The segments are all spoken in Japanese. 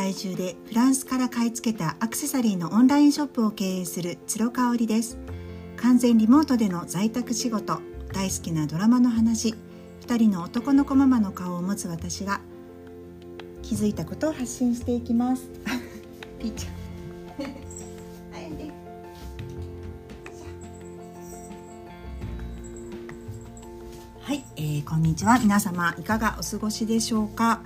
在住でフランスから買い付けたアクセサリーのオンラインショップを経営する鶴香織です。完全リモートでの在宅仕事大好きなドラマの話2人の男の子ママの顔を持つ私が気づいたことを発信していきます。ピーちゃん。はい、えー、こんにちは。皆様いかがお過ごしでしょうか？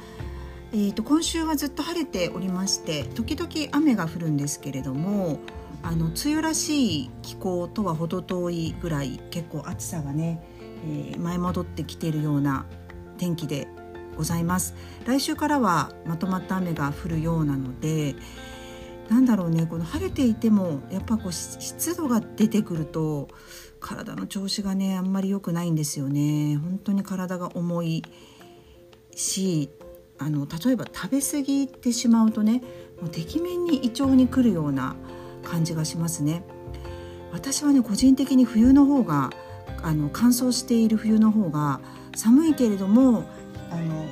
えーと、今週はずっと晴れておりまして時々雨が降るんですけれどもあの梅雨らしい気候とは程遠いぐらい結構暑さがね、えー、前戻ってきているような天気でございます。来週からはまとまった雨が降るようなのでなんだろうねこの晴れていてもやっぱこう湿度が出てくると体の調子がねあんまり良くないんですよね。本当に体が重いしあの例えば食べ過ぎてしまうとねもうてきめんに胃腸に来るような感じがしますね。私はね個人的に冬の方があの乾燥している冬の方が寒いけれどもあの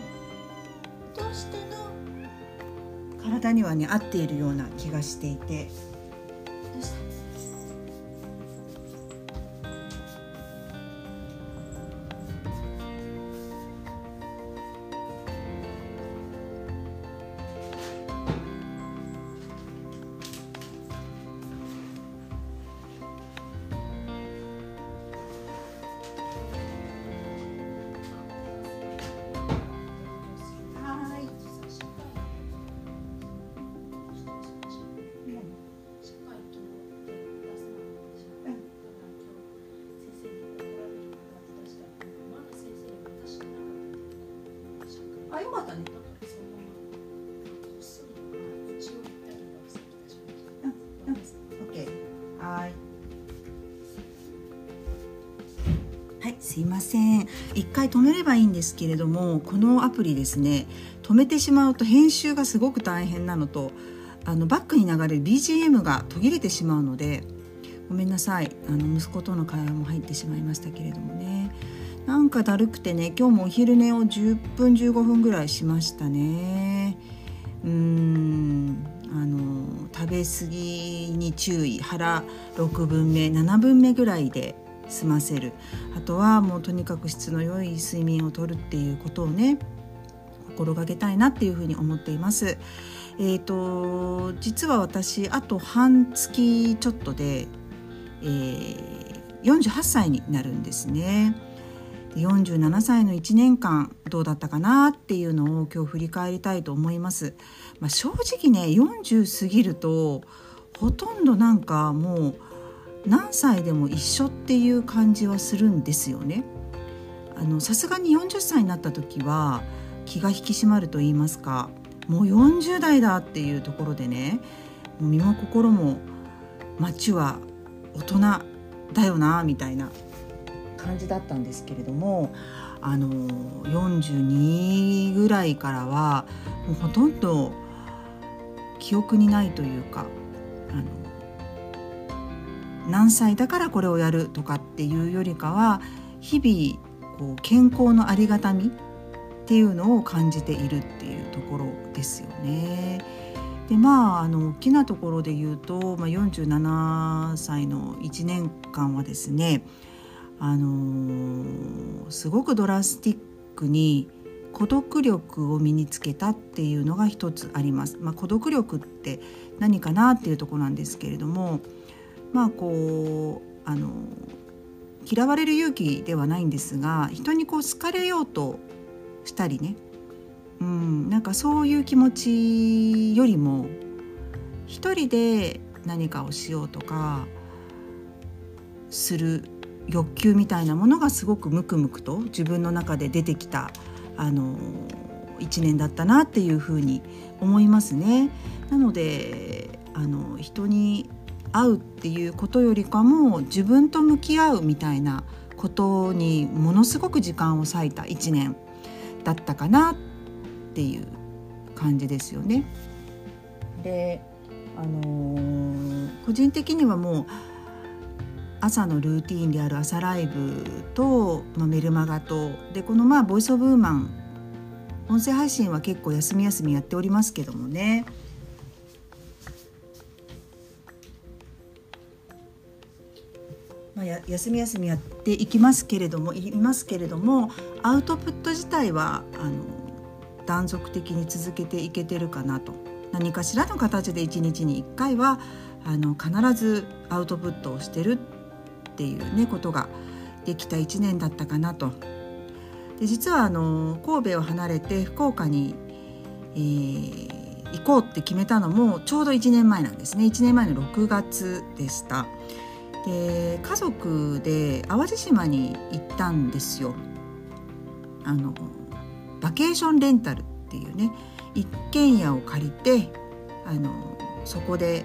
どうしての体にはね合っているような気がしていてはい。すいません。一回止めればいいんですけれどもこのアプリですね止めてしまうと編集がすごく大変なのとあのバックに流れる BGM が途切れてしまうのでごめんなさい。あの息子との会話も入ってしまいましたけれどもねなんかだるくてね今日もお昼寝を10分15分ぐらいしましたねうんあの食べ過ぎに注意腹6分目7分目ぐらいで済ませるあとはもうとにかく質の良い睡眠をとるっていうことをね心がけたいなっていうふうに思っています。えーと、実は私あと半月ちょっとで、えー、48歳になるんですね。47歳の1年間どうだったかなっていうのを今日振り返りたいと思います。まあ、正直ね40過ぎるとほとんどなんかもう何歳でも一緒っていう感じはするんですよね。あのさすがに40歳になった時は気が引き締まると言いますかもう40代だっていうところでねもう身も心も街は大人だよなみたいな感じだったんですけれどもあの42ぐらいからはもうほとんど記憶にないというかあの何歳だからこれをやるとかっていうよりかは日々こう健康のありがたみっていうのを感じているっていうところですよね。でまああの大きなところで言うと、まあ、47歳の1年間はですねあのー、すごくドラスティックに孤独力を身につけたっていうのが一つあります。まあ、孤独力って何かなっていうとこなんですけれどもまあこうあの嫌われる勇気ではないんですが人にこう好かれようとしたりね、うん、なんかそういう気持ちよりも一人で何かをしようとかする欲求みたいなものがすごくムクムクと自分の中で出てきたあの一年だったなっていうふうに思いますね。なのであの人に会うっていうことよりかも自分と向き合うみたいなことにものすごく時間を割いた1年だったかなっていう感じですよね。であのー、個人的にはもう朝のルーティンである朝ライブと、まあ、メルマガとでこのまあボイス・オブ・ウーマン音声配信は結構休み休みやっておりますけどもね。まあ、や休み休みやっていきますけれどもいますけれどもアウトプット自体はあの断続的に続けていけてるかなと何かしらの形で1日に1回はあの必ずアウトプットをしてるっていうねことができた1年だったかなと。で実はあの神戸を離れて福岡に、えー、行こうって決めたのもちょうど1年前なんですね1年前の6月でした。で家族で淡路島に行ったんですよ。あのバケーションレンタルっていうね一軒家を借りてあのそこで、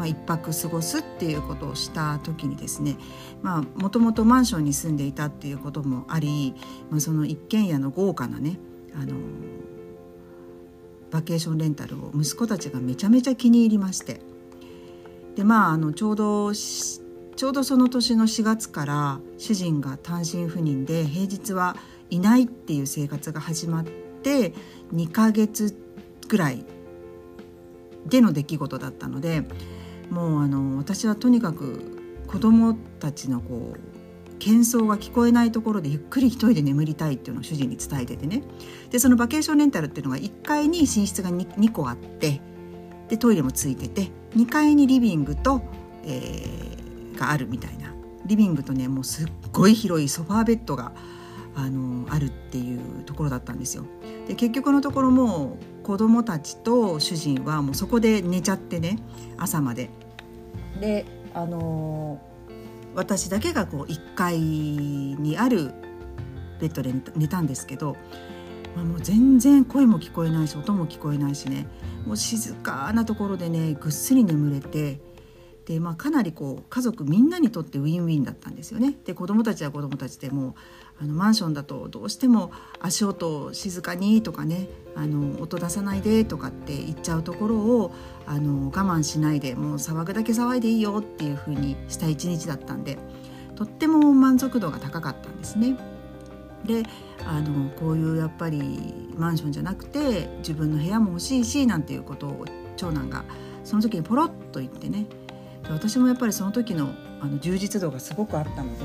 まあ、一泊過ごすっていうことをした時にですねもともとマンションに住んでいたっていうこともあり、まあ、その一軒家の豪華なねあのバケーションレンタルを息子たちがめちゃめちゃ気に入りまして。でまああのちょうどちょうどその年の4月から主人が単身赴任で平日はいないっていう生活が始まって2ヶ月ぐらいでの出来事だったのでもうあの私はとにかく子供たちのこう喧騒が聞こえないところでゆっくり一人で眠りたいっていうのを主人に伝えててね。でそのバケーションレンタルっていうのが1階に寝室が 2, 2個あってでトイレもついてて2階にリビングと、えー、があるみたいな。リビングとねもうすっごい広いソファーベッドがあのあるっていうところだったんですよ。で結局のところも子供たちと主人はもうそこで寝ちゃってね朝まで。であの私だけがこう1階にあるベッドで寝たんですけど、まあ、もう全然声も聞こえないし音も聞こえないしねもう静かなところでねぐっすり眠れてで、まあ、かなりこう家族みんなにとってウィンウィンだったんですよね。で子供たちは子供たちでもあのマンションだとどうしても足音を静かにとかねあの音出さないでとかって言っちゃうところをあの我慢しないでもう騒ぐだけ騒いでいいよっていう風にした一日だったんでとっても満足度が高かったんですね。であのこういうやっぱりマンションじゃなくて自分の部屋も欲しいしなんていうことを長男がその時にポロッと言ってね私もやっぱりその時のあの充実度がすごくあったので、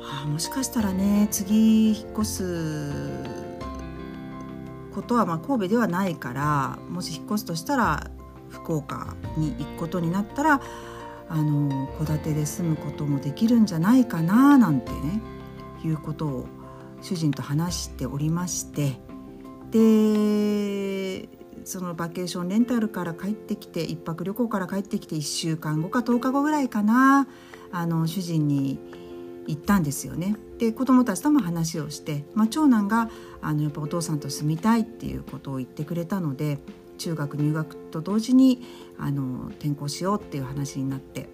はあ、もしかしたらね次引っ越すことはまあ神戸ではないからもし引っ越すとしたら福岡に行くことになったらあの戸建てで住むこともできるんじゃないかななんてねいうことを主人と話しておりまして。でそのバケーションレンタルから帰ってきて1泊旅行から帰ってきて1週間後か10日後ぐらいかなあの主人に行ったんですよね。で子供たちとも話をして、まあ、長男があのやっぱお父さんと住みたいっていうことを言ってくれたので中学入学と同時にあの転校しようっていう話になって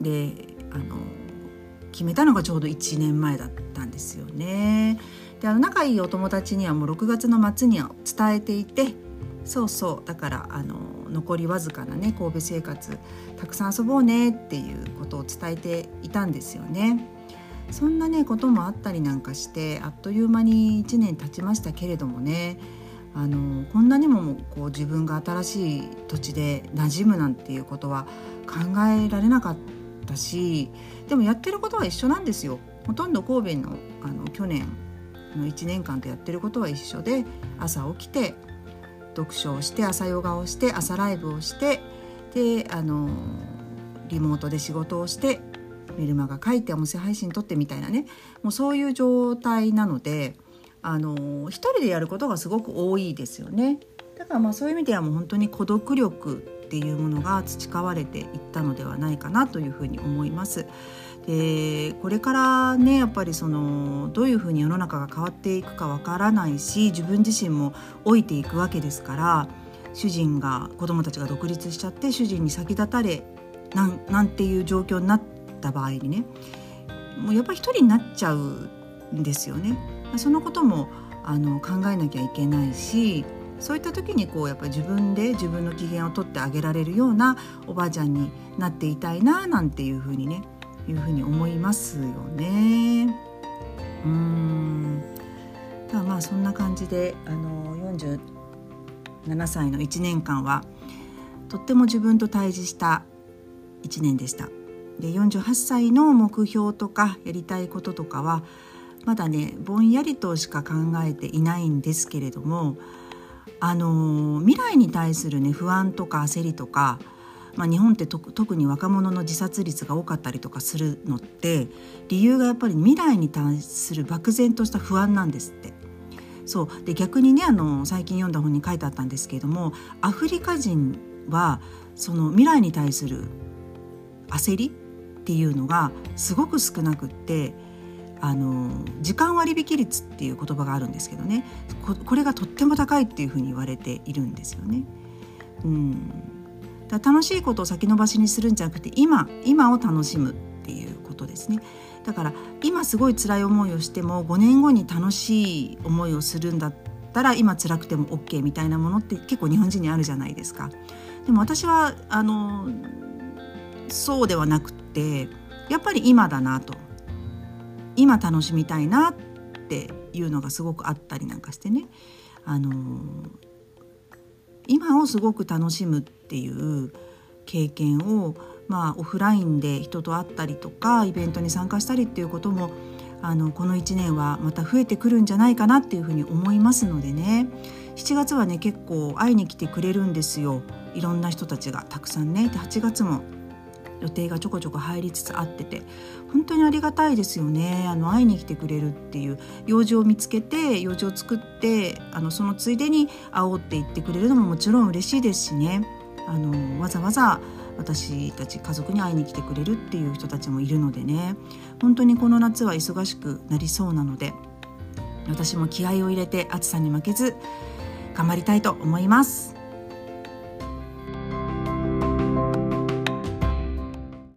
であの決めたのがちょうど1年前だったんですよね。であの仲いいお友達にはもう6月の末には伝えていてそうそうだからあの残りわずかなね神戸生活たくさん遊ぼうねっていうことを伝えていたんですよね。そんなねこともあったりなんかしてあっという間に1年経ちましたけれどもねあのこんなにもこう自分が新しい土地で馴染むなんていうことは考えられなかったしでもやってることは一緒なんですよ。ほとんど神戸のあの去年の1年間とやってることは一緒で朝起きて読書をして朝ヨガをして朝ライブをしてであのリモートで仕事をしてメルマガ書いて音声配信撮ってみたいなねもうそういう状態なのであの一人でやることがすごく多いですよね。だからまあそういう意味ではもう本当に孤独力っていうものが培われていったのではないかなというふうに思います。でこれからねやっぱりそのどういうふうに世の中が変わっていくかわからないし自分自身も老いていくわけですから主人が子供たちが独立しちゃって主人に先立たれなんなんていう状況になった場合にねもうやっぱり一人になっちゃうんですよね。そのこともあの考えなきゃいけないしそういった時にこうやっぱり自分で自分の機嫌を取ってあげられるようなおばあちゃんになっていたいななんていうふうにねいうふうに思いますよね。うんだまあそんな感じであの47歳の1年間はとっても自分と対峙した1年でした。で48歳の目標とかやりたいこととかはまだねぼんやりとしか考えていないんですけれどもあの未来に対するね不安とか焦りとか、まあ、日本って特に若者の自殺率が多かったりとかするのって理由がやっぱり未来に対する漠然とした不安なんですって。そうで逆にねあの最近読んだ本に書いてあったんですけれどもアフリカ人はその未来に対する焦りっていうのがすごく少なくってあの時間割引率っていう言葉があるんですけどねこれがとっても高いっていうふうに言われているんですよね。うんだ楽しいことを先延ばしにするんじゃなくて今今を楽しむっていうことですね。だから今すごい辛い思いをしても5年後に楽しい思いをするんだったら今辛くても OK みたいなものって結構日本人にあるじゃないですか。でも私はあのそうではなくてやっぱり今だなと今楽しみたいなっていうのがすごくあったりなんかしてねあの今をすごく楽しむってっていう経験をまあオフラインで人と会ったりとかイベントに参加したりっていうこともあのこの1年はまた増えてくるんじゃないかなっていうふうに思いますのでね。7月はね結構会いに来てくれるんですよ。いろんな人たちがたくさんね。で8月も予定がちょこちょこ入りつつあってて本当にありがたいですよね。あの会いに来てくれるっていう用事を見つけて用事を作ってあのそのついでに会おうって言ってくれるのももちろん嬉しいですしね。あのわざわざ私たち家族に会いに来てくれるっていう人たちもいるのでね本当にこの夏は忙しくなりそうなので私も気合を入れて暑さに負けず頑張りたいと思います。